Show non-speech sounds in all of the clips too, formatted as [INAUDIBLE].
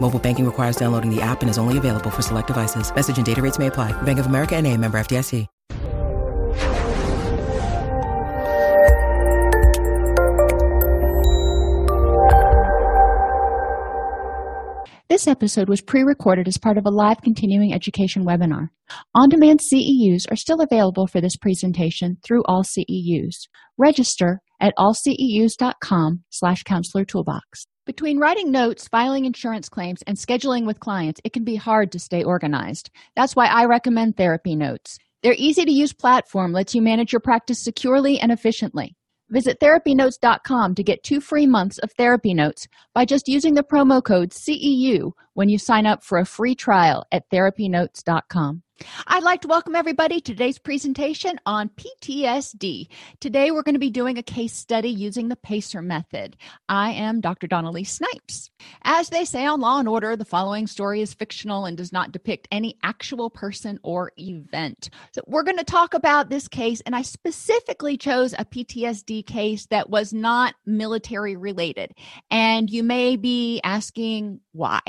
Mobile banking requires downloading the app and is only available for select devices. Message and data rates may apply. Bank of America and a member FDIC. This episode was pre-recorded as part of a live continuing education webinar. On-demand CEUs are still available for this presentation through all CEUs. Register at allceus.com slash counselor toolbox. Between writing notes, filing insurance claims, and scheduling with clients, it can be hard to stay organized. That's why I recommend Therapy Notes. Their easy to use platform lets you manage your practice securely and efficiently. Visit therapynotes.com to get two free months of therapy notes by just using the promo code CEU when you sign up for a free trial at therapynotes.com. I'd like to welcome everybody to today's presentation on PTSD. Today, we're going to be doing a case study using the PACER method. I am Dr. Dawn-Elise Snipes. As they say on Law and Order, the following story is fictional and does not depict any actual person or event. So, we're going to talk about this case, and I specifically chose a PTSD case that was not military related. And you may be asking why.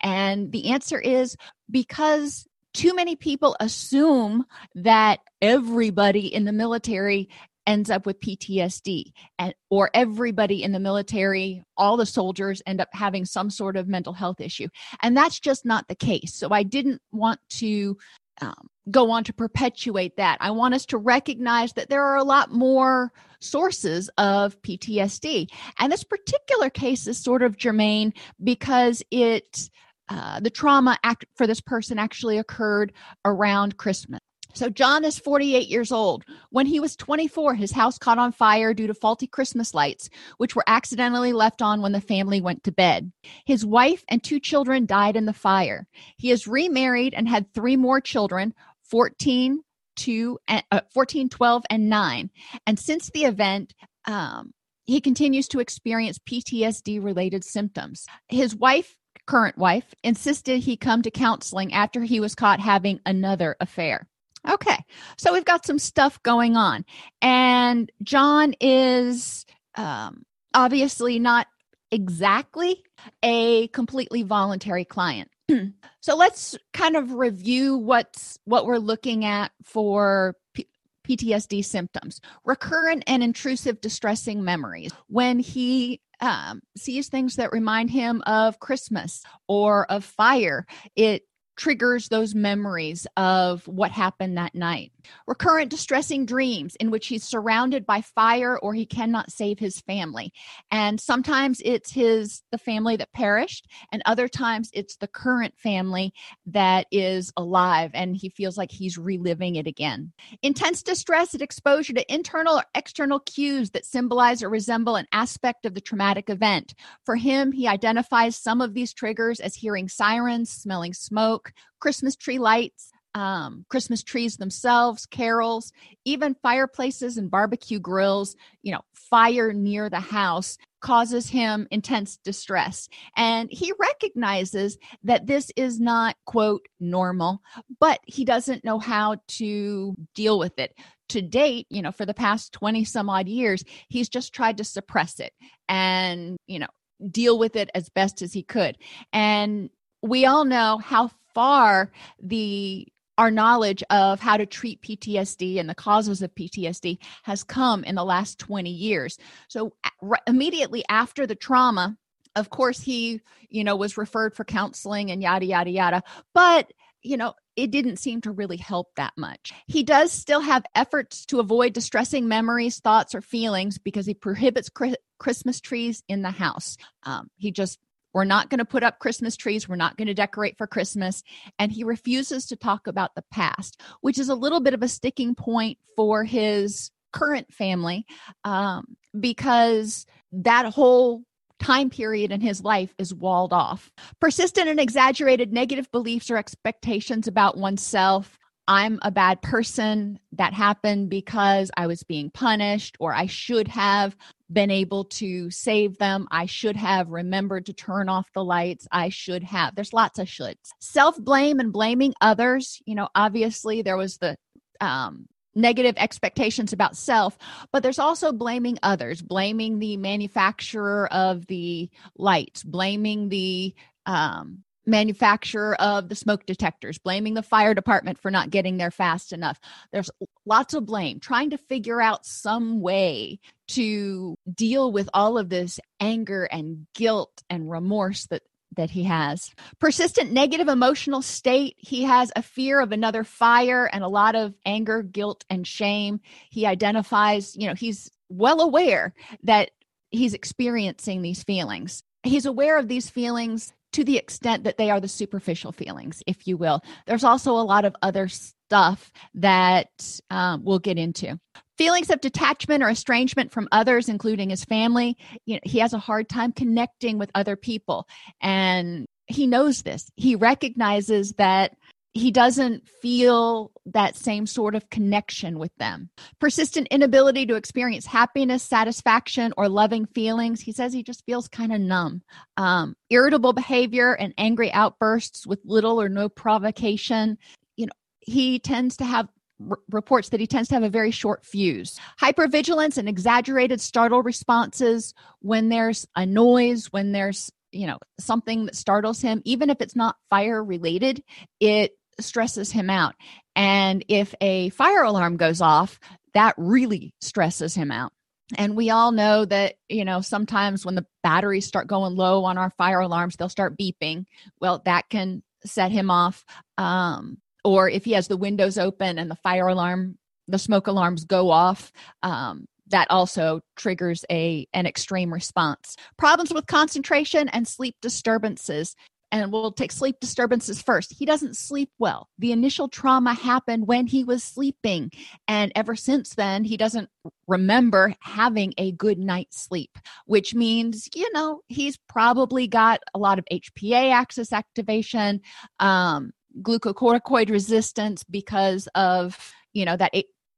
And the answer is because too many people assume that everybody in the military ends up with PTSD and or everybody in the military all the soldiers end up having some sort of mental health issue. And that's just not the case. So I didn't want to um, go on to perpetuate that. I want us to recognize that there are a lot more sources of PTSD and this particular case is sort of germane because it uh, the trauma act for this person actually occurred around Christmas. So, John is 48 years old. When he was 24, his house caught on fire due to faulty Christmas lights, which were accidentally left on when the family went to bed. His wife and two children died in the fire. He is remarried and had three more children 14, two, uh, 14 12, and 9. And since the event, um, he continues to experience PTSD related symptoms. His wife current wife, insisted he come to counseling after he was caught having another affair. Okay, so we've got some stuff going on. And John is um, obviously not exactly a completely voluntary client. [CLEARS THROAT] so let's kind of review what's what we're looking at for P- PTSD symptoms. Recurrent and intrusive distressing memories. When he um, sees things that remind him of Christmas or of fire, it triggers those memories of what happened that night. Recurrent distressing dreams in which he's surrounded by fire or he cannot save his family. And sometimes it's his the family that perished and other times it's the current family that is alive and he feels like he's reliving it again. Intense distress at exposure to internal or external cues that symbolize or resemble an aspect of the traumatic event. For him, he identifies some of these triggers as hearing sirens, smelling smoke, Christmas tree lights, um, Christmas trees themselves, carols, even fireplaces and barbecue grills, you know, fire near the house causes him intense distress. And he recognizes that this is not, quote, normal, but he doesn't know how to deal with it. To date, you know, for the past 20 some odd years, he's just tried to suppress it and, you know, deal with it as best as he could. And we all know how far the our knowledge of how to treat PTSD and the causes of PTSD has come in the last 20 years. So r- immediately after the trauma, of course he, you know, was referred for counseling and yada yada yada. But, you know, it didn't seem to really help that much. He does still have efforts to avoid distressing memories, thoughts, or feelings because he prohibits Christmas trees in the house. Um, he just we're not going to put up Christmas trees. We're not going to decorate for Christmas. And he refuses to talk about the past, which is a little bit of a sticking point for his current family um, because that whole time period in his life is walled off. Persistent and exaggerated negative beliefs or expectations about oneself. I'm a bad person. That happened because I was being punished, or I should have been able to save them. I should have remembered to turn off the lights. I should have. There's lots of shoulds. Self blame and blaming others. You know, obviously, there was the um, negative expectations about self, but there's also blaming others, blaming the manufacturer of the lights, blaming the um, manufacturer of the smoke detectors, blaming the fire department for not getting there fast enough. There's lots of blame, trying to figure out some way to deal with all of this anger and guilt and remorse that that he has. Persistent negative emotional state. He has a fear of another fire and a lot of anger, guilt, and shame. He identifies, you know, he's well aware that he's experiencing these feelings. He's aware of these feelings to the extent that they are the superficial feelings, if you will. There's also a lot of other stuff that um, we'll get into. Feelings of detachment or estrangement from others, including his family. You know, he has a hard time connecting with other people. And he knows this. He recognizes that he doesn't feel that same sort of connection with them. Persistent inability to experience happiness, satisfaction, or loving feelings. He says he just feels kind of numb. Um, irritable behavior and angry outbursts with little or no provocation. You know, he tends to have r- reports that he tends to have a very short fuse. Hypervigilance and exaggerated startle responses when there's a noise, when there's you know something that startles him even if it's not fire related it stresses him out. And if a fire alarm goes off, that really stresses him out. And we all know that, you know, sometimes when the batteries start going low on our fire alarms, they'll start beeping. Well, that can set him off. Um, or if he has the windows open and the fire alarm, the smoke alarms go off, um, that also triggers a an extreme response problems with concentration and sleep disturbances and we'll take sleep disturbances first. He doesn't sleep well. The initial trauma happened when he was sleeping. And ever since then, he doesn't remember having a good night's sleep, which means, you know, he's probably got a lot of HPA axis activation, um, glucocorticoid resistance because of, you know, that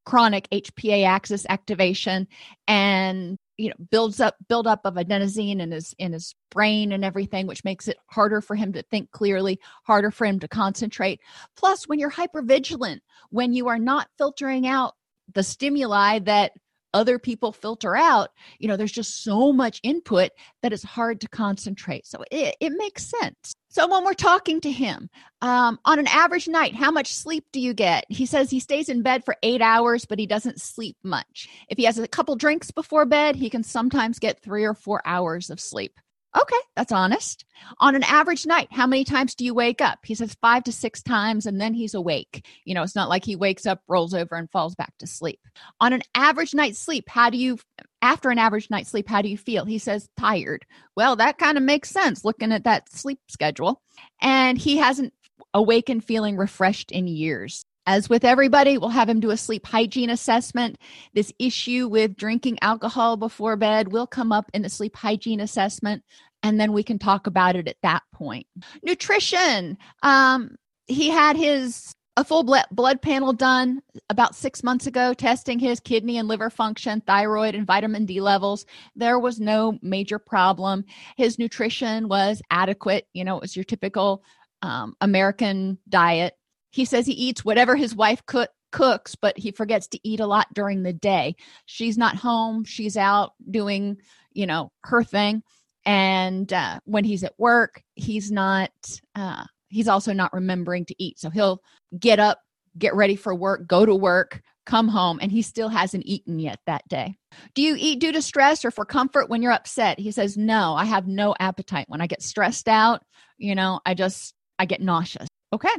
chronic HPA axis activation. And you know builds up build up of adenosine in his in his brain and everything which makes it harder for him to think clearly harder for him to concentrate. Plus when you're hyper vigilant when you are not filtering out the stimuli that other people filter out you know there's just so much input that it's hard to concentrate. So it, it makes sense. So when we're talking to him um, on an average night how much sleep do you get? He says he stays in bed for eight hours but he doesn't sleep much. If he has a couple drinks before bed he can sometimes get three or four hours of sleep Okay, that's honest. On an average night, how many times do you wake up? He says five to six times, and then he's awake. You know, it's not like he wakes up, rolls over, and falls back to sleep. On an average night's sleep, how do you, after an average night's sleep, how do you feel? He says tired. Well, that kind of makes sense looking at that sleep schedule. And he hasn't awakened feeling refreshed in years. As with everybody, we'll have him do a sleep hygiene assessment. This issue with drinking alcohol before bed will come up in the sleep hygiene assessment, and then we can talk about it at that point. Nutrition. Um, he had his a full blood panel done about six months ago, testing his kidney and liver function, thyroid, and vitamin D levels. There was no major problem. His nutrition was adequate. You know, it was your typical um, American diet. He says he eats whatever his wife cook, cooks, but he forgets to eat a lot during the day. She's not home, she's out doing, you know, her thing. And uh, when he's at work, he's not, uh, he's also not remembering to eat. So he'll get up, get ready for work, go to work, come home, and he still hasn't eaten yet that day. Do you eat due to stress or for comfort when you're upset? He says, No, I have no appetite. When I get stressed out, you know, I just, I get nauseous. Okay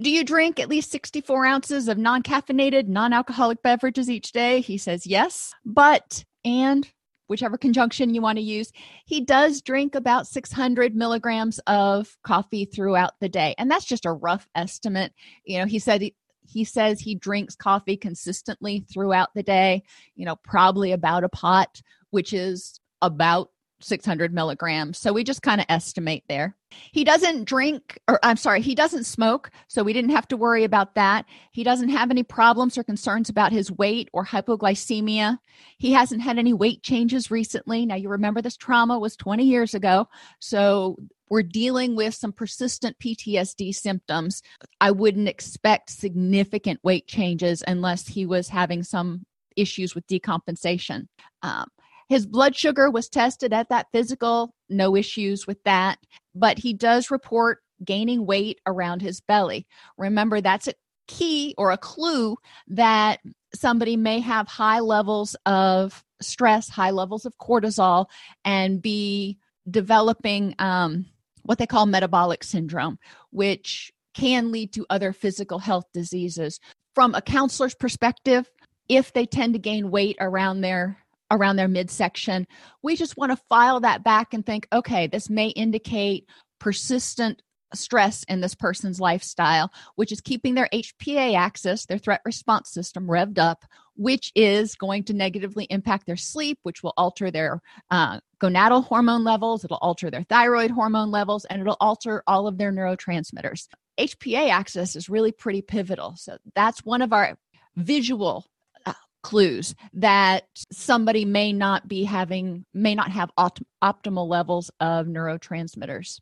Do you drink at least 64 ounces of non caffeinated, non alcoholic beverages each day? He says yes, but, and whichever conjunction you want to use, he does drink about 600 milligrams of coffee throughout the day. And that's just a rough estimate. You know, he said he, he says he drinks coffee consistently throughout the day, you know, probably about a pot, which is about 600 milligrams. So we just kind of estimate there. He doesn't drink, or I'm sorry, he doesn't smoke. So we didn't have to worry about that. He doesn't have any problems or concerns about his weight or hypoglycemia. He hasn't had any weight changes recently. Now, you remember this trauma was 20 years ago. So we're dealing with some persistent PTSD symptoms. I wouldn't expect significant weight changes unless he was having some issues with decompensation. Um, his blood sugar was tested at that physical, no issues with that, but he does report gaining weight around his belly. Remember, that's a key or a clue that somebody may have high levels of stress, high levels of cortisol, and be developing um, what they call metabolic syndrome, which can lead to other physical health diseases. From a counselor's perspective, if they tend to gain weight around their around their midsection. We just want to file that back and think, okay, this may indicate persistent stress in this person's lifestyle, which is keeping their HPA axis, their threat response system, revved up, which is going to negatively impact their sleep, which will alter their uh, gonadal hormone levels, it'll alter their thyroid hormone levels, and it'll alter all of their neurotransmitters. HPA axis is really pretty pivotal. So that's one of our visual clues that somebody may not be having may not have opt- optimal levels of neurotransmitters.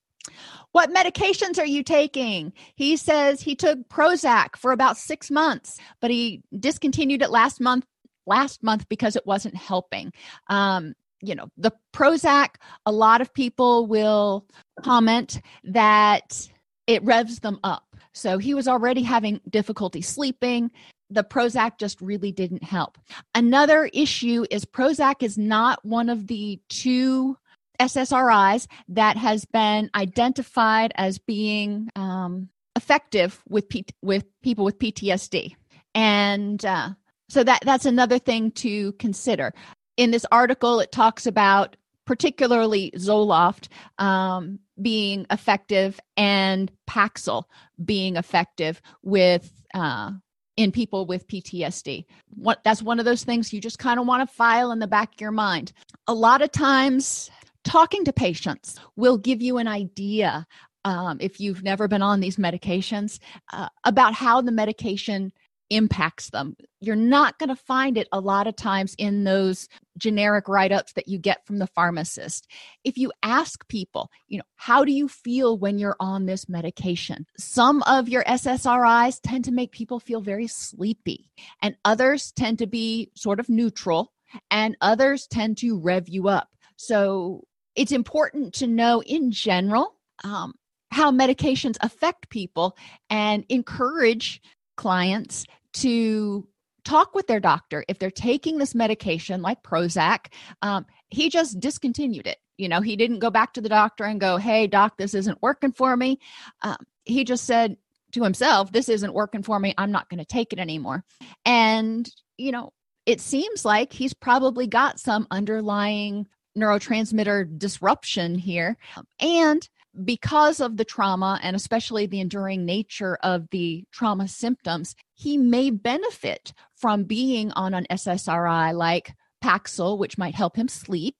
What medications are you taking? He says he took prozac for about six months but he discontinued it last month last month because it wasn't helping. Um, you know the prozac a lot of people will comment that it revs them up. So he was already having difficulty sleeping the Prozac just really didn't help. Another issue is Prozac is not one of the two SSRIs that has been identified as being um, effective with P- with people with PTSD, and uh, so that that's another thing to consider. In this article, it talks about particularly Zoloft um, being effective and Paxil being effective with uh, in people with PTSD. What, that's one of those things you just kind of want to file in the back of your mind. A lot of times, talking to patients will give you an idea um, if you've never been on these medications uh, about how the medication impacts them. You're not going to find it a lot of times in those generic write ups that you get from the pharmacist. If you ask people, you know, how do you feel when you're on this medication? Some of your SSRIs tend to make people feel very sleepy, and others tend to be sort of neutral, and others tend to rev you up. So it's important to know in general um, how medications affect people and encourage clients to talk with their doctor if they're taking this medication like Prozac. Um, he just discontinued it. You know, he didn't go back to the doctor and go, Hey, doc, this isn't working for me. Um, he just said to himself, This isn't working for me. I'm not going to take it anymore. And, you know, it seems like he's probably got some underlying neurotransmitter disruption here. And because of the trauma and especially the enduring nature of the trauma symptoms, he may benefit from being on an SSRI like Paxil, which might help him sleep,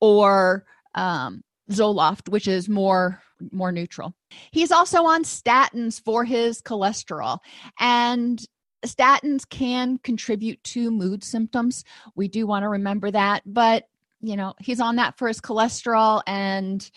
or um, Zoloft, which is more more neutral. He's also on statins for his cholesterol, and statins can contribute to mood symptoms. We do want to remember that, but you know he's on that for his cholesterol and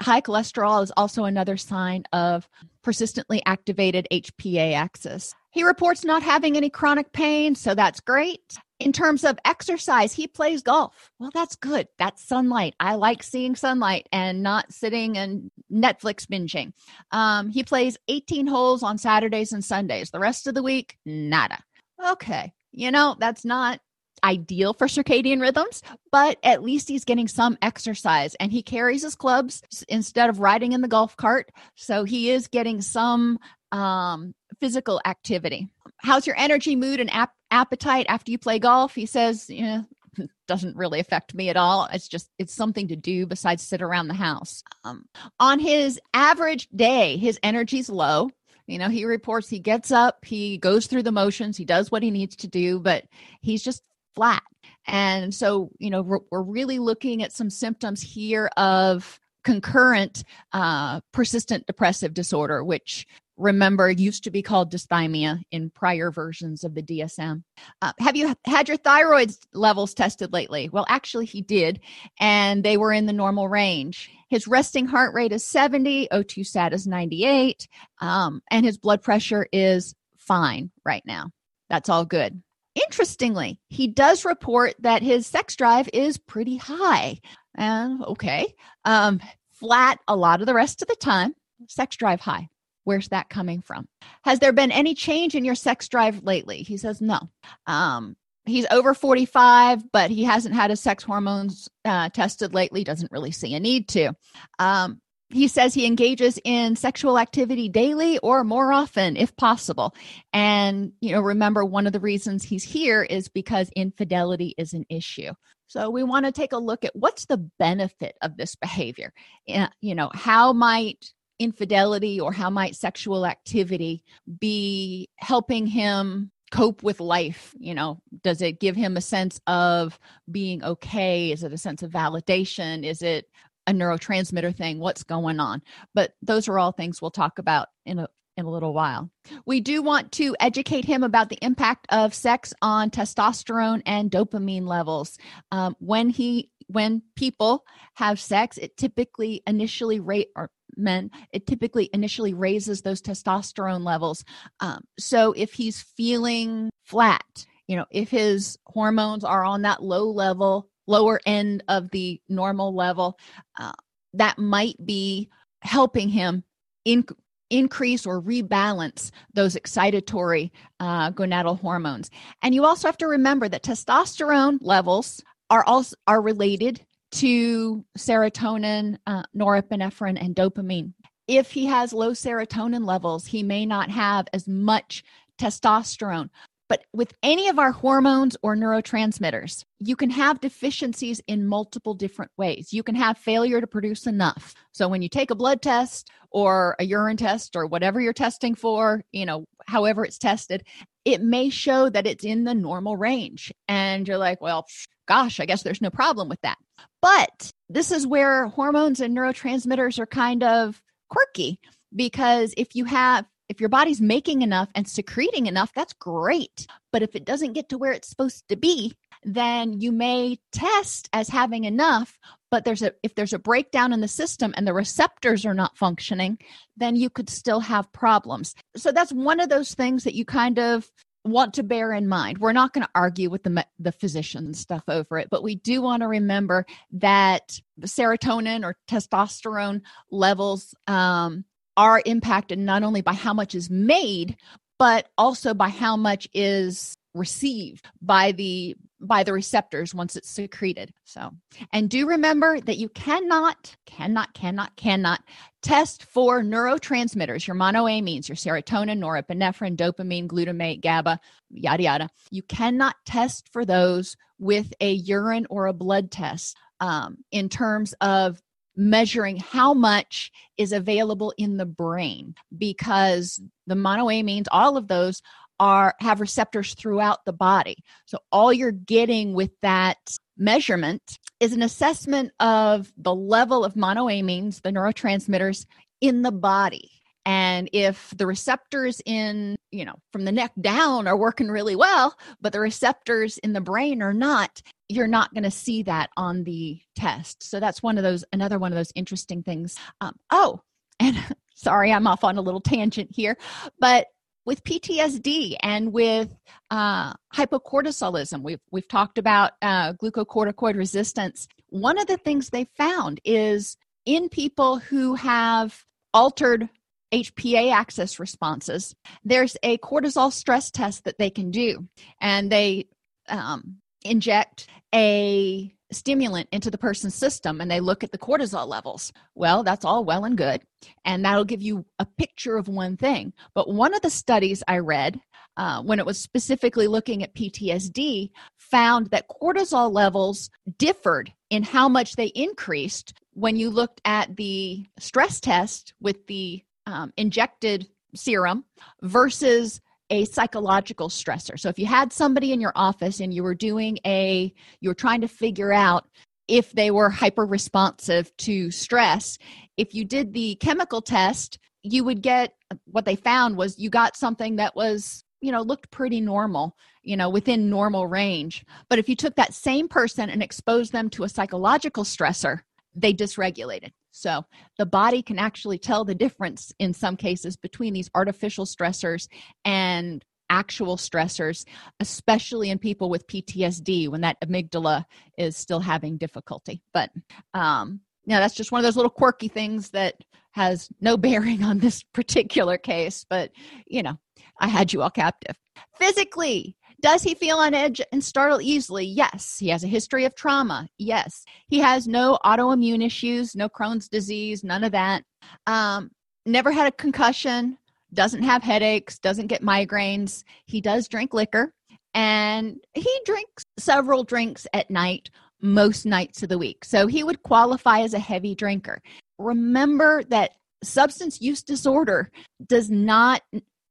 high cholesterol is also another sign of persistently activated HPA axis. He reports not having any chronic pain, so that's great. In terms of exercise, he plays golf. Well, that's good. That's sunlight. I like seeing sunlight and not sitting and Netflix binging. Um, he plays 18 holes on Saturdays and Sundays. The rest of the week, nada. Okay. You know, that's not ideal for circadian rhythms, but at least he's getting some exercise and he carries his clubs instead of riding in the golf cart. So he is getting some um, physical activity. How's your energy, mood, and ap- appetite after you play golf? He says, you know, [LAUGHS] doesn't really affect me at all. It's just it's something to do besides sit around the house. Um, on his average day, his energy's low. You know, he reports he gets up, he goes through the motions, he does what he needs to do, but he's just flat. And so, you know, we're, we're really looking at some symptoms here of concurrent uh, persistent depressive disorder, which remember used to be called dysthymia in prior versions of the DSM. Uh, have you had your thyroid levels tested lately? Well, actually, he did, and they were in the normal range. His resting heart rate is 70, O2 sat is 98, um, and his blood pressure is fine right now. That's all good. Interestingly, he does report that his sex drive is pretty high. And okay, um, flat a lot of the rest of the time, sex drive high. Where's that coming from? Has there been any change in your sex drive lately? He says no. Um, he's over 45, but he hasn't had his sex hormones uh, tested lately, doesn't really see a need to. Um, he says he engages in sexual activity daily or more often if possible. And you know remember one of the reasons he's here is because infidelity is an issue. So we want to take a look at what's the benefit of this behavior. Uh, you know how might infidelity or how might sexual activity be helping him cope with life? You know does it give him a sense of being okay? Is it a sense of validation? Is it a neurotransmitter thing what's going on but those are all things we'll talk about in a in a little while. We do want to educate him about the impact of sex on testosterone and dopamine levels. Um, when he when people have sex, it typically initially rate or men, it typically initially raises those testosterone levels. Um, so if he's feeling flat, you know, if his hormones are on that low level, lower end of the normal level, uh, that might be helping him in, increase or rebalance those excitatory uh, gonadal hormones. And you also have to remember that testosterone levels are also are related to serotonin, uh, norepinephrine, and dopamine. If he has low serotonin levels, he may not have as much testosterone. But with any of our hormones or neurotransmitters, you can have deficiencies in multiple different ways. You can have failure to produce enough. So when you take a blood test or a urine test or whatever you're testing for, you know, however it's tested, it may show that it's in the normal range. And you're like, well, gosh, I guess there's no problem with that. But this is where hormones and neurotransmitters are kind of quirky because if you have if your body's making enough and secreting enough, that's great. But if it doesn't get to where it's supposed to be, then you may test as having enough, but there's a if there's a breakdown in the system and the receptors are not functioning, then you could still have problems. So that's one of those things that you kind of want to bear in mind. We're not going to argue with the the physician stuff over it, but we do want to remember that the serotonin or testosterone levels um, are impacted not only by how much is made, but also by how much is received by the by the receptors once it's secreted. So and do remember that you cannot cannot cannot cannot test for neurotransmitters your monoamines your serotonin norepinephrine dopamine glutamate gaba yada yada. You cannot test for those with a urine or a blood test um, in terms of measuring how much is available in the brain because the monoamines all of those are have receptors throughout the body. So all you're getting with that measurement is an assessment of the level of monoamines, the neurotransmitters in the body. And if the receptors in, you know, from the neck down are working really well, but the receptors in the brain are not, you're not going to see that on the test. So that's one of those, another one of those interesting things. Um, oh, [LAUGHS] and sorry, I'm off on a little tangent here, but with PTSD and with uh, hypocortisolism. We've we've talked about uh, glucocorticoid resistance. One of the things they found is in people who have altered HPA axis responses, there's a cortisol stress test that they can do, and they um, inject a stimulant into the person's system and they look at the cortisol levels. Well, that's all well and good. And that'll give you a picture of one thing. But one of the studies I read, uh, when it was specifically looking at PTSD, found that cortisol levels differed in how much they increased when you looked at the stress test with the um, injected serum versus a psychological stressor. So if you had somebody in your office and you were doing a you were trying to figure out if they were hyper responsive to stress, if you did the chemical test, you would get what they found was you got something that was, you know, looked pretty normal, you know, within normal range. But if you took that same person and exposed them to a psychological stressor, they dysregulated. So the body can actually tell the difference in some cases between these artificial stressors and actual stressors, especially in people with PTSD when that amygdala is still having difficulty. But um, yeah, that's just one of those little quirky things that has no [LAUGHS] bearing on this particular case. But you know, I had you all captive. Physically, does he feel on edge and startle easily? Yes. He has a history of trauma. Yes. He has no autoimmune issues, no Crohn's disease, none of that. Um, never had a concussion, doesn't have headaches, doesn't get migraines. He does drink liquor and he drinks several drinks at night most nights of the week. So he would qualify as a heavy drinker. Remember that substance use disorder does not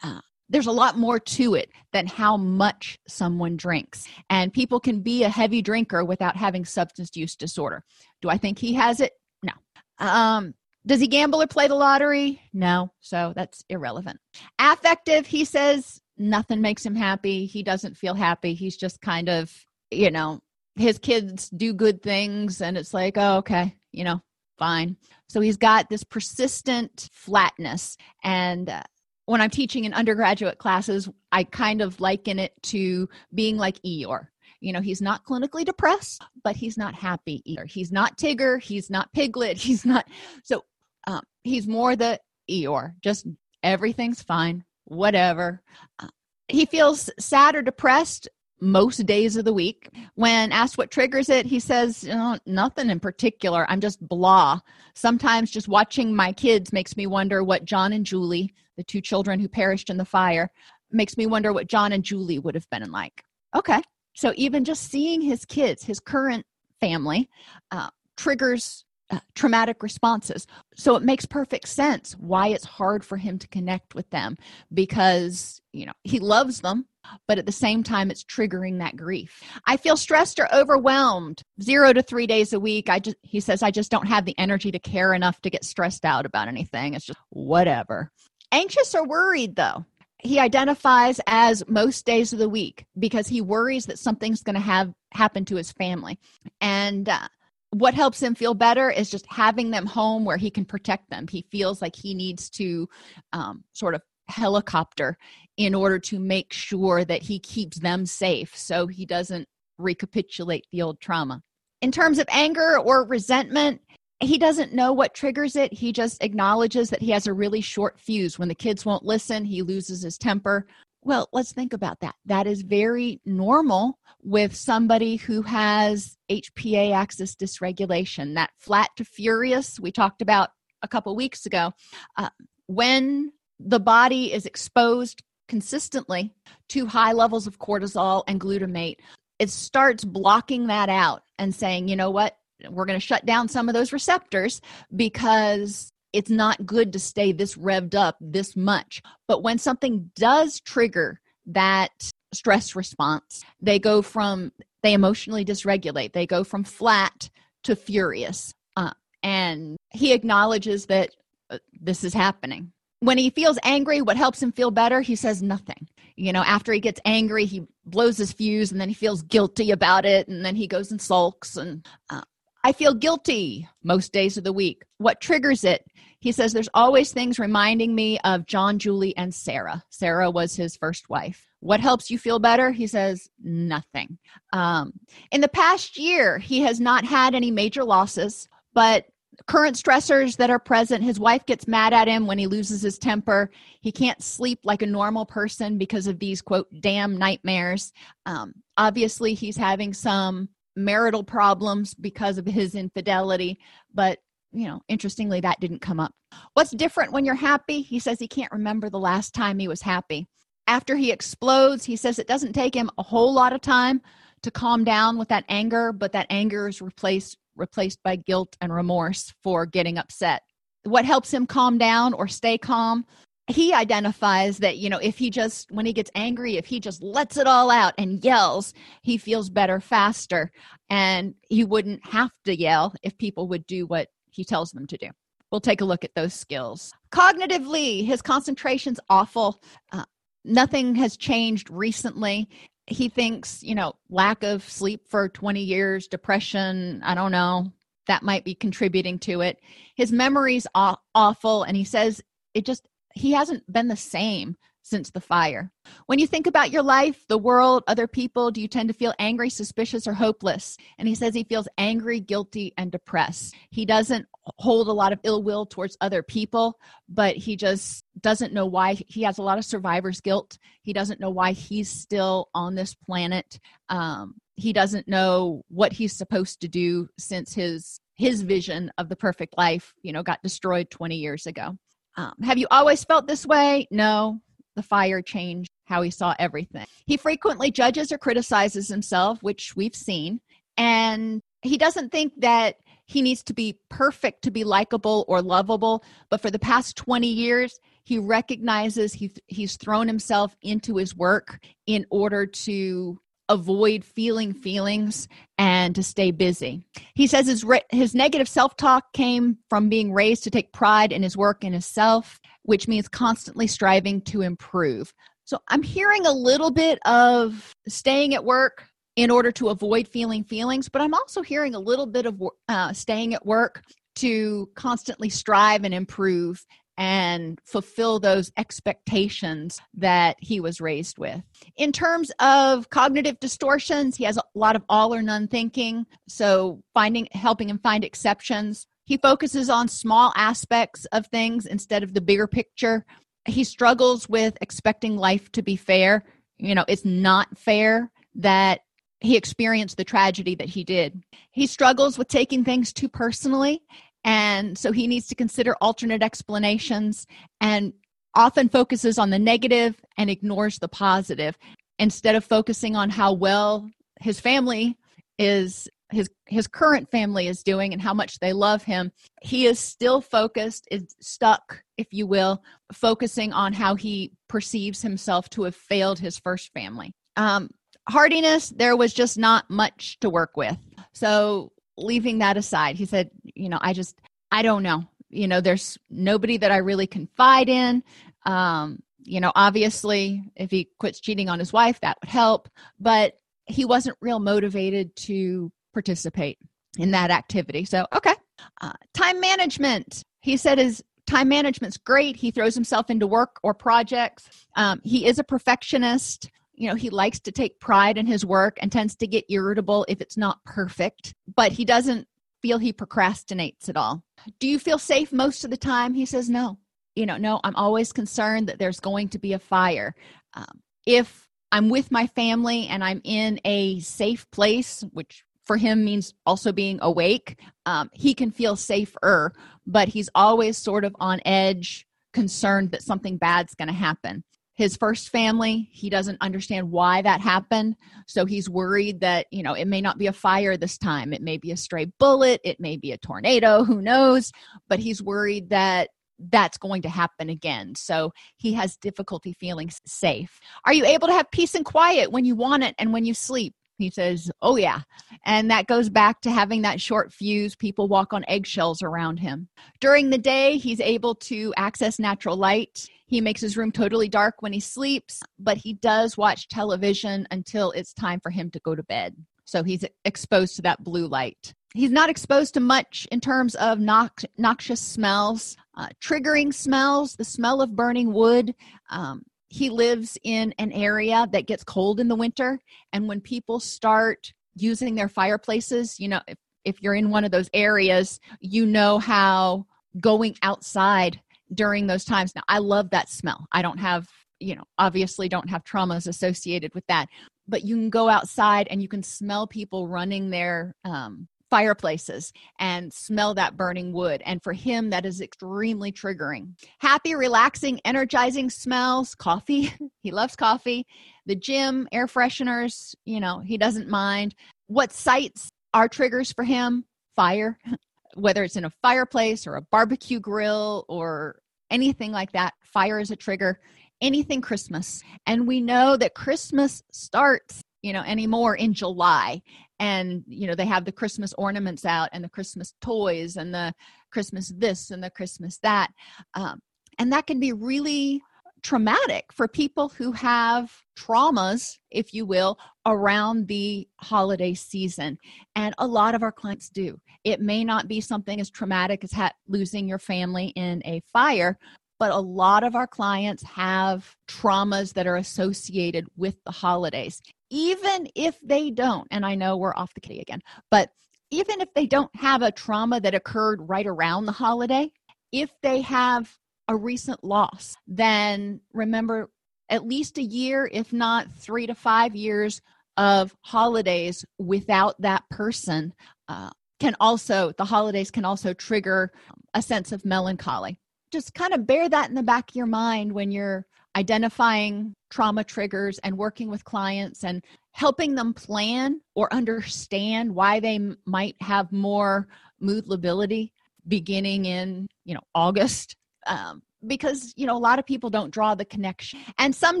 uh, there's a lot more to it than how much someone drinks. And people can be a heavy drinker without having substance use disorder. Do I think he has it? No. Um, does he gamble or play the lottery? No. So that's irrelevant. Affective, he says nothing makes him happy. He doesn't feel happy. He's just kind of, you know, his kids do good things and it's like, oh, okay, you know, fine. So he's got this persistent flatness and uh, when I'm teaching in undergraduate classes, I kind of liken it to being like Eeyore. You know, he's not clinically depressed, but he's not happy either. He's not Tigger. He's not Piglet. [LAUGHS] He's not. So um, he's more the Eeyore. Just everything's fine, whatever. Uh, he feels sad or depressed most days of the week. When asked what triggers it, he says, know, nothing in particular. I'm just blah. Sometimes just watching my kids makes me wonder what John and Julie, the two children who perished in the fire, makes me wonder what John and Julie would have been like. Okay. So even just seeing his kids, his current family, uh, triggers uh, traumatic responses. So it makes perfect sense why it's hard for him to connect with them because, you know, he loves them, but at the same time it's triggering that grief. I feel stressed or overwhelmed 0 to 3 days a week. I just he says I just don't have the energy to care enough to get stressed out about anything. It's just whatever. Anxious or worried though he identifies as most days of the week because he worries that something's going to have happen to his family and uh, what helps him feel better is just having them home where he can protect them. He feels like he needs to um, sort of helicopter in order to make sure that he keeps them safe so he doesn't recapitulate the old trauma. In terms of anger or resentment, he doesn't know what triggers it. He just acknowledges that he has a really short fuse. When the kids won't listen, he loses his temper. Well, let's think about that. That is very normal with somebody who has HPA axis dysregulation, that flat to furious we talked about a couple weeks ago. Uh, when the body is exposed consistently to high levels of cortisol and glutamate, it starts blocking that out and saying, you know what, we're going to shut down some of those receptors because it's not good to stay this revved up this much. But when something does trigger that stress response, they go from, they emotionally dysregulate, they go from flat to furious. Uh, and he acknowledges that uh, this is happening. When he feels angry, what helps him feel better? He says nothing. You know, after he gets angry, he blows his fuse and then he feels guilty about it and then he goes and sulks. And uh, I feel guilty most days of the week. What triggers it? He says there's always things reminding me of John, Julie, and Sarah. Sarah was his first wife. What helps you feel better? He says nothing. Um, in the past year, he has not had any major losses, but current stressors that are present his wife gets mad at him when he loses his temper he can't sleep like a normal person because of these quote damn nightmares um, obviously he's having some marital problems because of his infidelity, but you know, interestingly, that didn't come up. What's different when you're happy? He says he can't remember the last time he was happy. After he explodes, he says it doesn't take him a whole lot of time to calm down with that anger, but that anger is replaced replaced by guilt and remorse for getting upset. What helps him calm down or stay calm? He identifies that, you know, if he just, when he gets angry, if he just lets it all out and yells, he feels better faster. And he wouldn't have to yell if people would do what he tells them to do. We'll take a look at those skills. Cognitively, his concentration's awful. Uh, nothing has changed recently. He thinks, you know, lack of sleep for 20 years, depression, I don't know, that might be contributing to it. His memory's aw- awful, and he says it just, he hasn't been the same since the fire. When you think about your life, the world, other people, do you tend to feel angry, suspicious, or hopeless? And he says he feels angry, guilty, and depressed. He doesn't hold a lot of ill will towards other people, but he just doesn't know why. He has a lot of survivor's guilt. He doesn't know why he's still on this planet. Um, he doesn't know what he's supposed to do since his his vision of the perfect life you know got destroyed 20 years ago um, have you always felt this way no the fire changed how he saw everything. He frequently judges or criticizes himself, which we've seen, and he doesn't think that he needs to be perfect to be likable or lovable, but for the past 20 years, he recognizes he, he's thrown himself into his work in order to avoid feeling feelings and to stay busy. He says his re- his negative self-talk came from being raised to take pride in his work and his self, which means constantly striving to improve. So I'm hearing a little bit of staying at work in order to avoid feeling feelings, but I'm also hearing a little bit of uh, staying at work to constantly strive and improve and fulfill those expectations that he was raised with. In terms of cognitive distortions, he has a lot of all or none thinking, so finding helping him find exceptions. He focuses on small aspects of things instead of the bigger picture. He struggles with expecting life to be fair. You know, it's not fair that he experienced the tragedy that he did. He struggles with taking things too personally and so he needs to consider alternate explanations and often focuses on the negative and ignores the positive instead of focusing on how well his family is his his current family is doing and how much they love him. He is still focused is stuck if you will focusing on how he perceives himself to have failed his first family. Um hardiness there was just not much to work with. So leaving that aside, he said, you know, I just, I don't know. You know, there's nobody that I really confide in. Um, you know, obviously, if he quits cheating on his wife, that would help, but he wasn't real motivated to participate in that activity. So, okay. Uh, time management. He said his time management's great. He throws himself into work or projects. Um, he is a perfectionist you know he likes to take pride in his work and tends to get irritable if it's not perfect but he doesn't feel he procrastinates at all. Do you feel safe most of the time? He says no. You know no i'm always concerned that there's going to be a fire. Um, if i'm with my family and i'm in a safe place which for him means also being awake um, he can feel safer but he's always sort of on edge concerned that something bad's going to happen his first family. He doesn't understand why that happened. So he's worried that you know it may not be a fire this time. It may be a stray bullet. It may be a tornado. Who knows? But he's worried that that's going to happen again. So he has difficulty feeling safe. Are you able to have peace and quiet when you want it and when you sleep he says oh yeah and that goes back to having that short fuse people walk on eggshells around him during the day he's able to access natural light he makes his room totally dark when he sleeps, but he does watch television until it's time for him to go to bed. So he's exposed to that blue light. He's not exposed to much in terms of nox- noxious smells, uh, triggering smells, the smell of burning wood. Um, he lives in an area that gets cold in the winter. And when people start using their fireplaces, you know, if, if you're in one of those areas, you know how going outside during those times. Now, I love that smell. I don't have you know obviously don't have traumas associated with that but you can go outside and you can smell people running their um, fireplaces and smell that burning wood. And for him, that is extremely triggering. Happy, relaxing, energizing smells, coffee. [LAUGHS] he loves coffee. The gym, air fresheners, you know, he doesn't mind. What sights are triggers for him? Fire, [LAUGHS] whether it's in a fireplace or a barbecue grill or anything like that. Fire is a trigger. Anything Christmas. And we know that Christmas starts you know anymore in july. And you know they have the christmas ornaments out and the christmas toys and the christmas this and the christmas that. Um, and that can be really traumatic for people who have traumas if you will around the holiday season. And a lot of our clients do. It may not be something as traumatic as ha- losing your family in a fire but a lot of our clients have traumas that are associated with the holidays even if they don't, and I know we're off the kitty again, but even if they don't have a trauma that occurred right around the holiday, if they have a recent loss, then remember at least a year, if not three to five years of holidays without that person uh, can also, the holidays can also trigger a sense of melancholy. Just kind of bear that in the back of your mind when you're identifying trauma triggers and working with clients and helping them plan or understand why they m- might have more mood lability beginning in you know august. Um, because you know a lot of people don't draw the connection. And some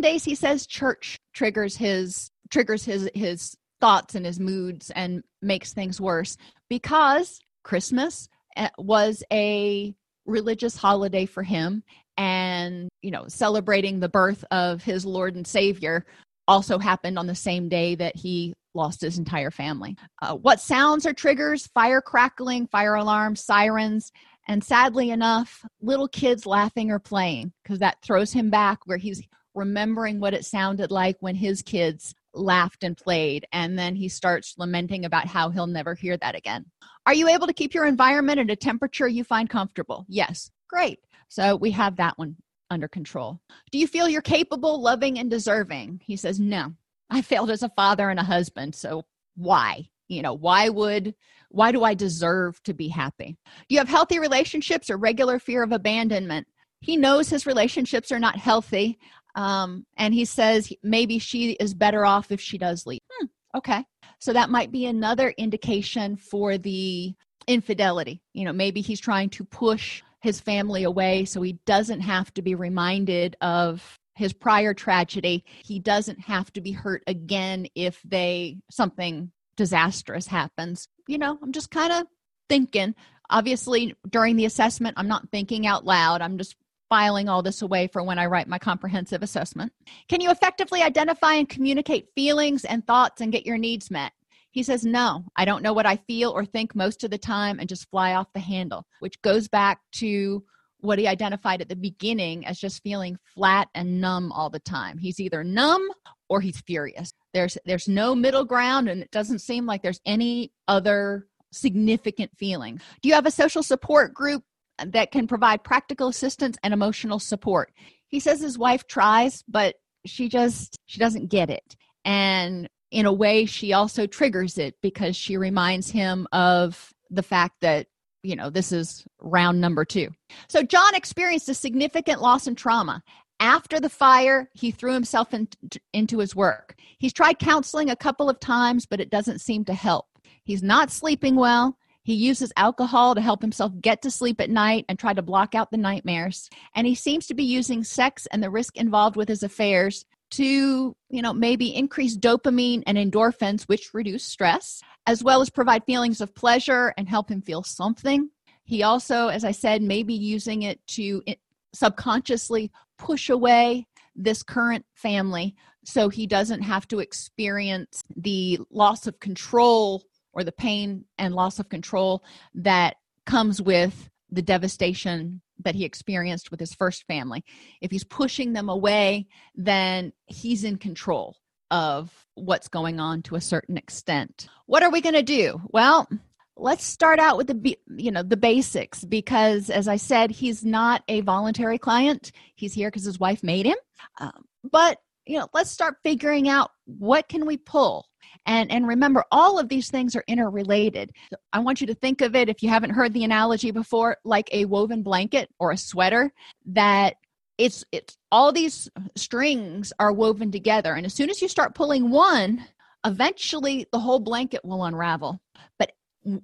days he says church triggers his triggers his his thoughts and his moods and makes things worse because christmas eh, was a religious holiday for him and you know celebrating the birth of his lord and savior also happened on the same day that he lost his entire family. Uh, what sounds are triggers? Fire crackling fire alarms sirens and sadly enough little kids laughing or playing because that throws him back where he's remembering what it sounded like when his kids laughed and played and then he starts lamenting about how he'll never hear that again are you able to keep your environment at a temperature you find comfortable yes great so we have that one under control. Do you feel you're capable, loving, and deserving? He says, No. I failed as a father and a husband. So why? You know, why would, why do I deserve to be happy? Do you have healthy relationships or regular fear of abandonment? He knows his relationships are not healthy. Um, and he says maybe she is better off if she does leave. Hmm, okay. So that might be another indication for the infidelity. You know, maybe he's trying to push his family away so he doesn't have to be reminded of his prior tragedy he doesn't have to be hurt again if they something disastrous happens you know i'm just kind of thinking obviously during the assessment i'm not thinking out loud i'm just filing all this away for when i write my comprehensive assessment can you effectively identify and communicate feelings and thoughts and get your needs met he says, No, I don't know what I feel or think most of the time and just fly off the handle, which goes back to what he identified at the beginning as just feeling flat and numb all the time. He's either numb or he's furious. There's there's no middle ground and it doesn't seem like there's any other significant feeling. Do you have a social support group that can provide practical assistance and emotional support? He says his wife tries, but she just she doesn't get it. And in a way she also triggers it because she reminds him of the fact that you know this is round number two. So john experienced a significant loss and trauma. After the fire he threw himself in, into his work. He's tried counseling a couple of times but it doesn't seem to help. He's not sleeping well he uses alcohol to help himself get to sleep at night and try to block out the nightmares. And he seems to be using sex and the risk involved with his affairs to you know maybe increase dopamine and endorphins which reduce stress as well as provide feelings of pleasure and help him feel something he also as i said may be using it to eh, subconsciously push away this current family so he doesn't have to experience the loss of control or the pain and loss of control that comes with the devastation that he experienced with his first family. If he's pushing them away, then he's in control of what's going on to a certain extent. What are we going to do? Well, let's start out with the you know the basics because as i said he's not a voluntary client he's here because his wife made him um, but you know let's start figuring out what can we pull and and remember all of these things are interrelated. I want you to think of it if you haven't heard the analogy before like a woven blanket or a sweater that it's it's all these strings are woven together. And as soon as you start pulling one eventually the whole blanket will unravel. But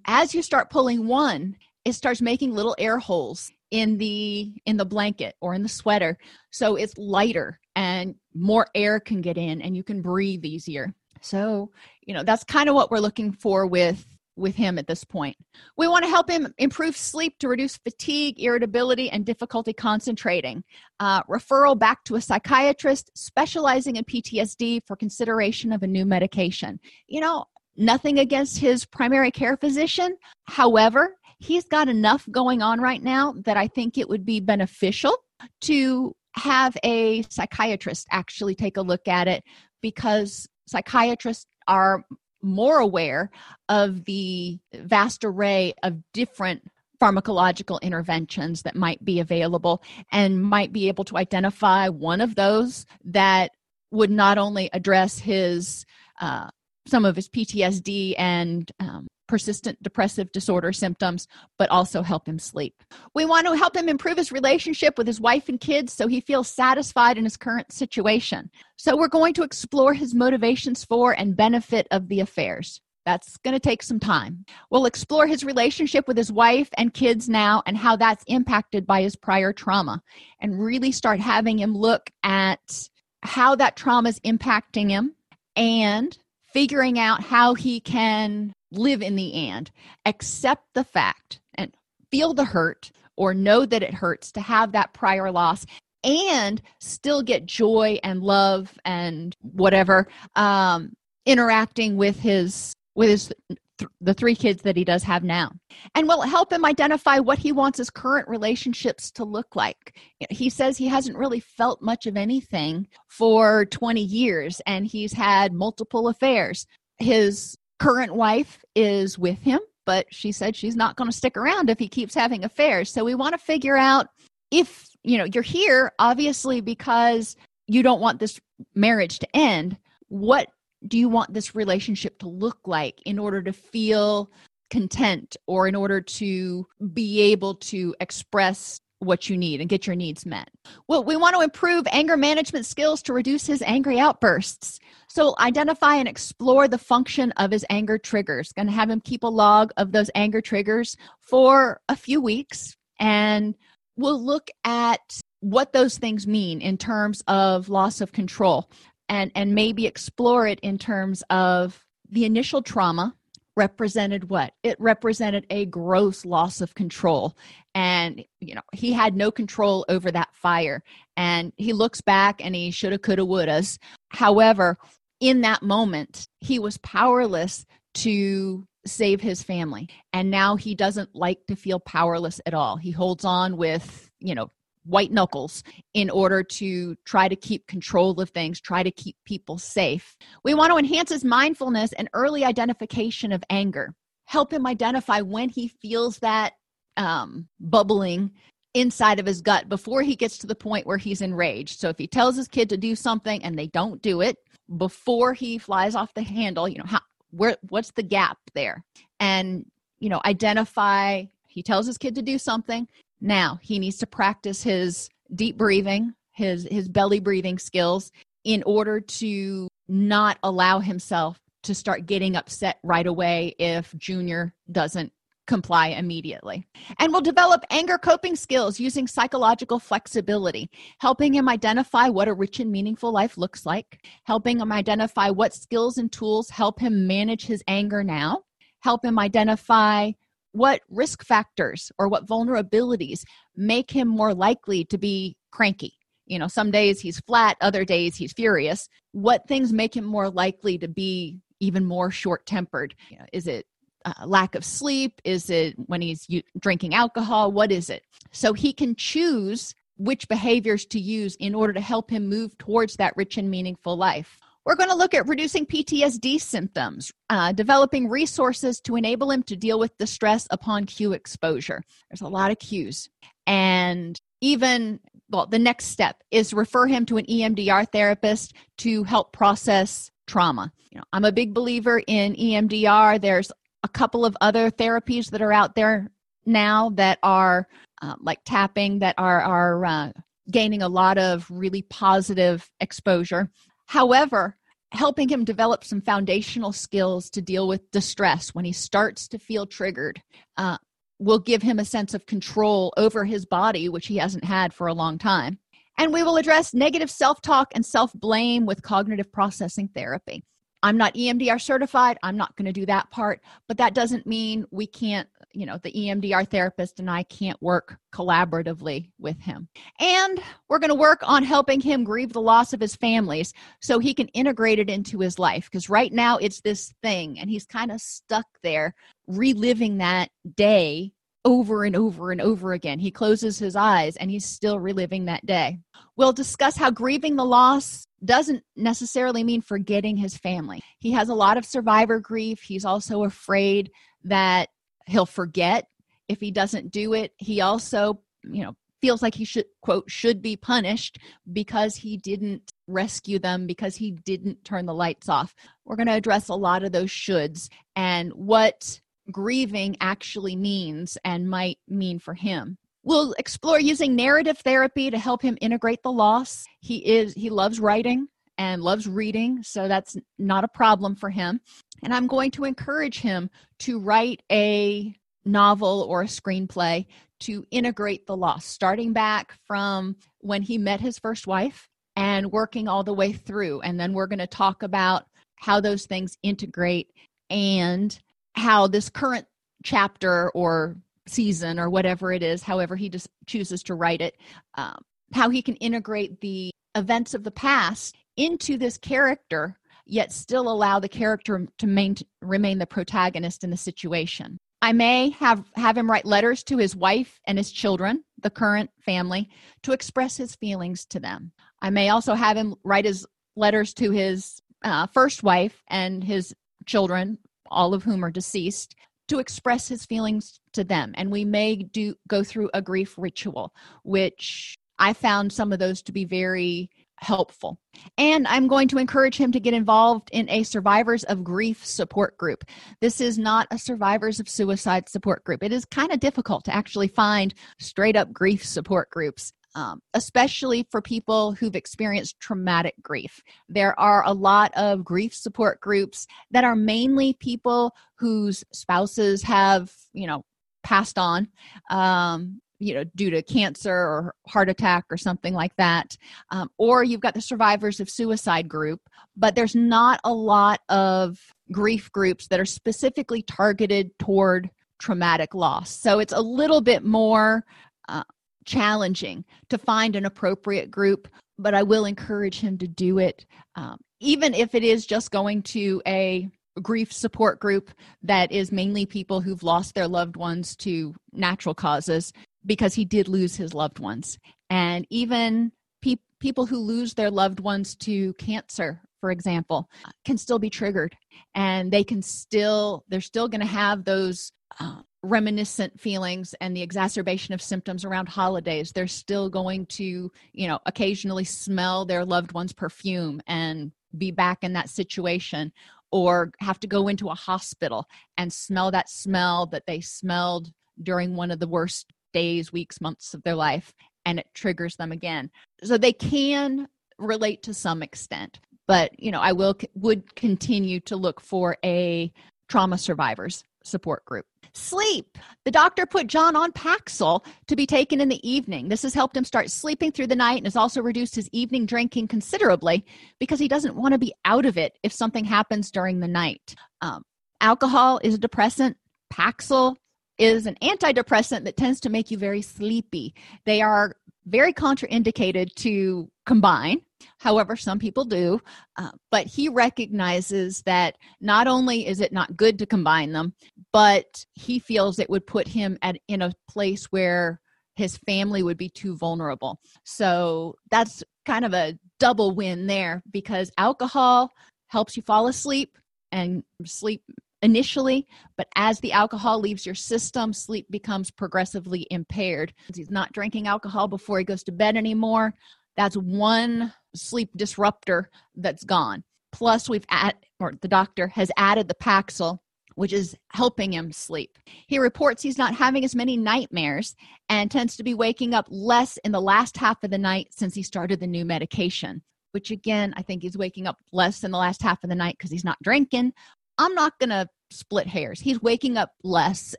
as you start pulling one it starts making little air holes in the in the blanket or in the sweater. So it's lighter and more air can get in and you can breathe easier so you know that's kind of what we're looking for with with him at this point. We want to help him improve sleep to reduce fatigue irritability and difficulty concentrating. Uh, referral back to a psychiatrist specializing in ptsd for consideration of a new medication. You know nothing against his primary care physician. However he's got enough going on right now that I think it would be beneficial to have a psychiatrist actually take a look at it because psychiatrists are more aware of the vast array of different pharmacological interventions that might be available and might be able to identify one of those that would not only address his uh, some of his PTSD and um, persistent depressive disorder symptoms, but also help him sleep. We want to help him improve his relationship with his wife and kids so he feels satisfied in his current situation. So, we're going to explore his motivations for and benefit of the affairs. That's going to take some time. We'll explore his relationship with his wife and kids now and how that's impacted by his prior trauma and really start having him look at how that trauma is impacting him and figuring out how he can live in the and accept the fact and feel the hurt or know that it hurts to have that prior loss and still get joy and love and whatever um, interacting with his with his th- the three kids that he does have now. And will help him identify what he wants his current relationships to look like? He says he hasn't really felt much of anything for 20 years and he's had multiple affairs. His current wife is with him, but she said she's not going to stick around if he keeps having affairs. So we want to figure out if, you know, you're here obviously because you don't want this marriage to end. What do you want this relationship to look like in order to feel content or in order to be able to express what you need and get your needs met. Well, we want to improve anger management skills to reduce his angry outbursts. So, identify and explore the function of his anger triggers. Going to have him keep a log of those anger triggers for a few weeks, and we'll look at what those things mean in terms of loss of control and and maybe explore it in terms of the initial trauma represented what? It represented a gross loss of control. And you know he had no control over that fire. And he looks back and he shoulda coulda wouldas. However in that moment he was powerless to save his family. And now he doesn't like to feel powerless at all. He holds on with you know white knuckles in order to try to keep control of things, try to keep people safe. We want to enhance his mindfulness and early identification of anger, help him identify when he feels that um, bubbling inside of his gut before he gets to the point where he's enraged. So if he tells his kid to do something and they don't do it before he flies off the handle, you know, how where what's the gap there? And you know, identify he tells his kid to do something now, he needs to practice his deep breathing, his his belly breathing skills in order to not allow himself to start getting upset right away if Junior doesn't comply immediately. And will develop anger coping skills using psychological flexibility, helping him identify what a rich and meaningful life looks like, helping him identify what skills and tools help him manage his anger now, help him identify what risk factors or what vulnerabilities make him more likely to be cranky? You know some days he's flat other days he's furious. What things make him more likely to be even more short tempered you know, is it uh, lack of sleep? Is it when he's u- drinking alcohol? What is it? So he can choose which behaviors to use in order to help him move towards that rich and meaningful life we're going to look at reducing PTSD symptoms, uh, developing resources to enable him to deal with the stress upon cue exposure. There's a lot of cues. And even well the next step is refer him to an emdr therapist to help process trauma you know i'm a big believer in emdr there's a couple of other therapies that are out there now that are uh, like tapping that are are uh, gaining a lot of really positive exposure however helping him develop some foundational skills to deal with distress when he starts to feel triggered uh, will give him a sense of control over his body, which he hasn't had for a long time. And we will address negative self talk and self blame with cognitive processing therapy. I'm not EMDR certified. I'm not going to do that part, but that doesn't mean we can't, you know, the EMDR therapist and I can't work collaboratively with him. And we're going to work on helping him grieve the loss of his families so he can integrate it into his life because right now it's this thing and he's kind of stuck there reliving that day over and over and over again. He closes his eyes and he's still reliving that day. We'll discuss how grieving the loss doesn't necessarily mean forgetting his family. He has a lot of survivor grief. He's also afraid that he'll forget if he doesn't do it. He also, you know, feels like he should quote should be punished because he didn't rescue them because he didn't turn the lights off. We're going to address a lot of those shoulds and what grieving actually means and might mean for him. We'll explore using narrative therapy to help him integrate the loss. He is he loves writing and loves reading, so that's not a problem for him. And I'm going to encourage him to write a novel or a screenplay to integrate the loss, starting back from when he met his first wife and working all the way through. And then we're going to talk about how those things integrate and how this current chapter or season or whatever it is, however he just chooses to write it, um, how he can integrate the events of the past into this character, yet still allow the character to main, remain the protagonist in the situation. I may have, have him write letters to his wife and his children, the current family, to express his feelings to them. I may also have him write his letters to his uh, first wife and his children all of whom are deceased to express his feelings to them. And we may do go through a grief ritual which i found some of those to be very helpful. And i'm going to encourage him to get involved in a survivors of grief support group. This is not a survivors of suicide support group. It is kind of difficult to actually find straight up grief support groups um, especially for people who've experienced traumatic grief. There are a lot of grief support groups that are mainly people whose spouses have, you know, passed on. Um, you know, due to cancer or heart attack or something like that. Um, or you've got the survivors of suicide group, but there's not a lot of grief groups that are specifically targeted toward traumatic loss. So it's a little bit more uh, challenging to find an appropriate group, but I will encourage him to do it, um, even if it is just going to a grief support group that is mainly people who've lost their loved ones to natural causes because he did lose his loved ones. And even pe- people who lose their loved ones to cancer for example can still be triggered and they can still they're still going to have those uh, reminiscent feelings and the exacerbation of symptoms around holidays they're still going to you know occasionally smell their loved one's perfume and be back in that situation or have to go into a hospital and smell that smell that they smelled during one of the worst days weeks months of their life and it triggers them again. So they can relate to some extent but you know i will would continue to look for a trauma survivors support group Sleep. The doctor put John on Paxil to be taken in the evening. This has helped him start sleeping through the night and has also reduced his evening drinking considerably because he doesn't want to be out of it if something happens during the night. Um, alcohol is a depressant. Paxil is an antidepressant that tends to make you very sleepy. They are very contraindicated to combine However, some people do, uh, but he recognizes that not only is it not good to combine them, but he feels it would put him at in a place where his family would be too vulnerable. So that's kind of a double win there because alcohol helps you fall asleep and sleep initially, but as the alcohol leaves your system, sleep becomes progressively impaired. He's not drinking alcohol before he goes to bed anymore. That's one sleep disruptor that's gone. Plus, we've add, or the doctor has added the Paxil, which is helping him sleep. He reports he's not having as many nightmares and tends to be waking up less in the last half of the night since he started the new medication. Which again, I think he's waking up less in the last half of the night because he's not drinking. I'm not going to split hairs. He's waking up less,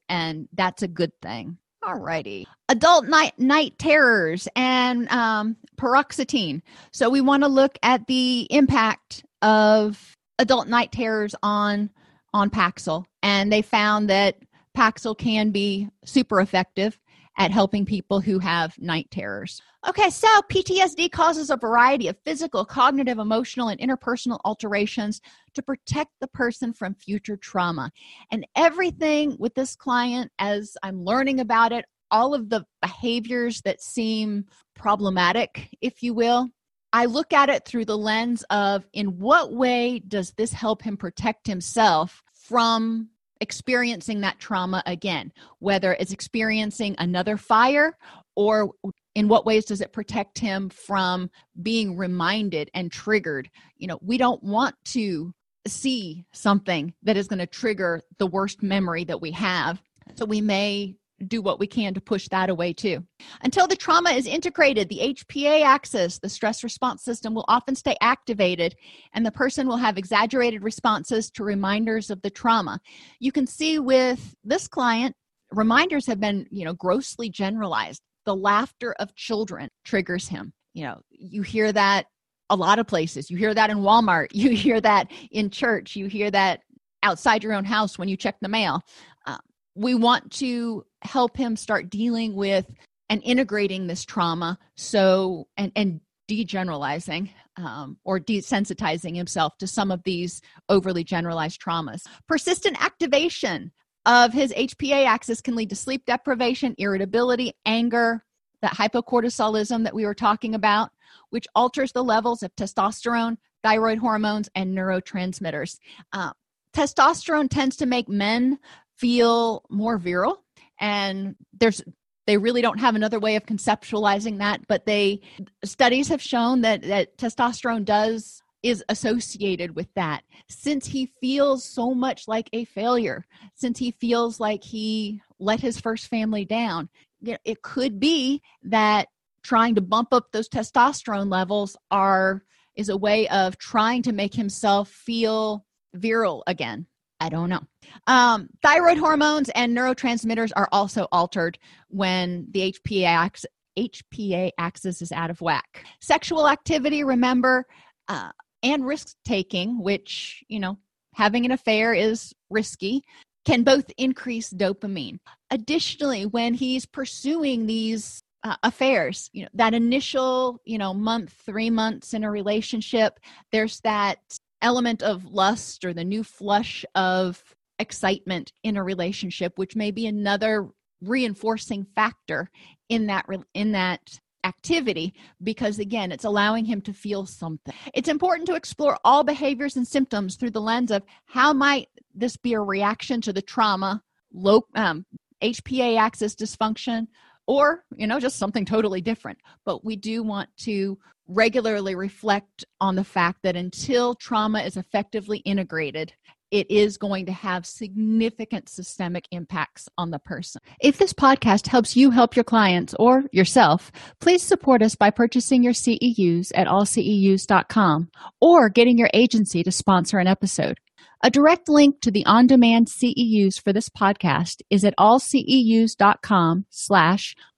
and that's a good thing. Alrighty. Adult night night terrors and um, paroxetine. So we want to look at the impact of adult night terrors on on Paxil, and they found that Paxil can be super effective at helping people who have night terrors. Okay, so PTSD causes a variety of physical, cognitive, emotional, and interpersonal alterations to protect the person from future trauma. And everything with this client, as I'm learning about it, all of the behaviors that seem problematic, if you will, I look at it through the lens of in what way does this help him protect himself from experiencing that trauma again, whether it's experiencing another fire or in what ways does it protect him from being reminded and triggered? You know we don't want to see something that is going to trigger the worst memory that we have. So we may do what we can to push that away too. Until the trauma is integrated, the HPA axis, the stress response system, will often stay activated and the person will have exaggerated responses to reminders of the trauma. You can see with this client, reminders have been, you know, grossly generalized. The laughter of children triggers him. You know you hear that a lot of places. You hear that in walmart. [LAUGHS] You hear that in church. You hear that outside your own house when you check the mail. Uh, we want to help him start dealing with and integrating this trauma so and and degeneralizing um, or desensitizing himself to some of these overly generalized traumas persistent activation of his HPA axis can lead to sleep deprivation, irritability, anger, that hypocortisolism that we were talking about, which alters the levels of testosterone, thyroid hormones, and neurotransmitters. Uh, testosterone tends to make men feel more virile, and there's they really don't have another way of conceptualizing that but they studies have shown that that testosterone does is associated with that. Since he feels so much like a failure since he feels like he let his first family down it could be that trying to bump up those testosterone levels are is a way of trying to make himself feel virile again. I don't know um, thyroid hormones and neurotransmitters are also altered when the hpa axis HPA axis is out of whack. Sexual activity, remember, uh, and risk taking, which, you know, having an affair is risky, can both increase dopamine. Additionally, when he's pursuing these uh, affairs, you know, that initial, you know, month, three months in a relationship, there's that element of lust or the new flush of excitement in a relationship, which may be another reinforcing factor in that in that activity because again it's allowing him to feel something. It's important to explore all behaviors and symptoms through the lens of how might this be a reaction to the trauma low um, hpa axis dysfunction or you know just something totally different. But we do want to regularly reflect on the fact that until trauma is effectively integrated it is going to have significant systemic impacts on the person. If this podcast helps you help your clients or yourself, please support us by purchasing your CEUs at allceus.com or getting your agency to sponsor an episode. A direct link to the on-demand CEUs for this podcast is at allceus.com slash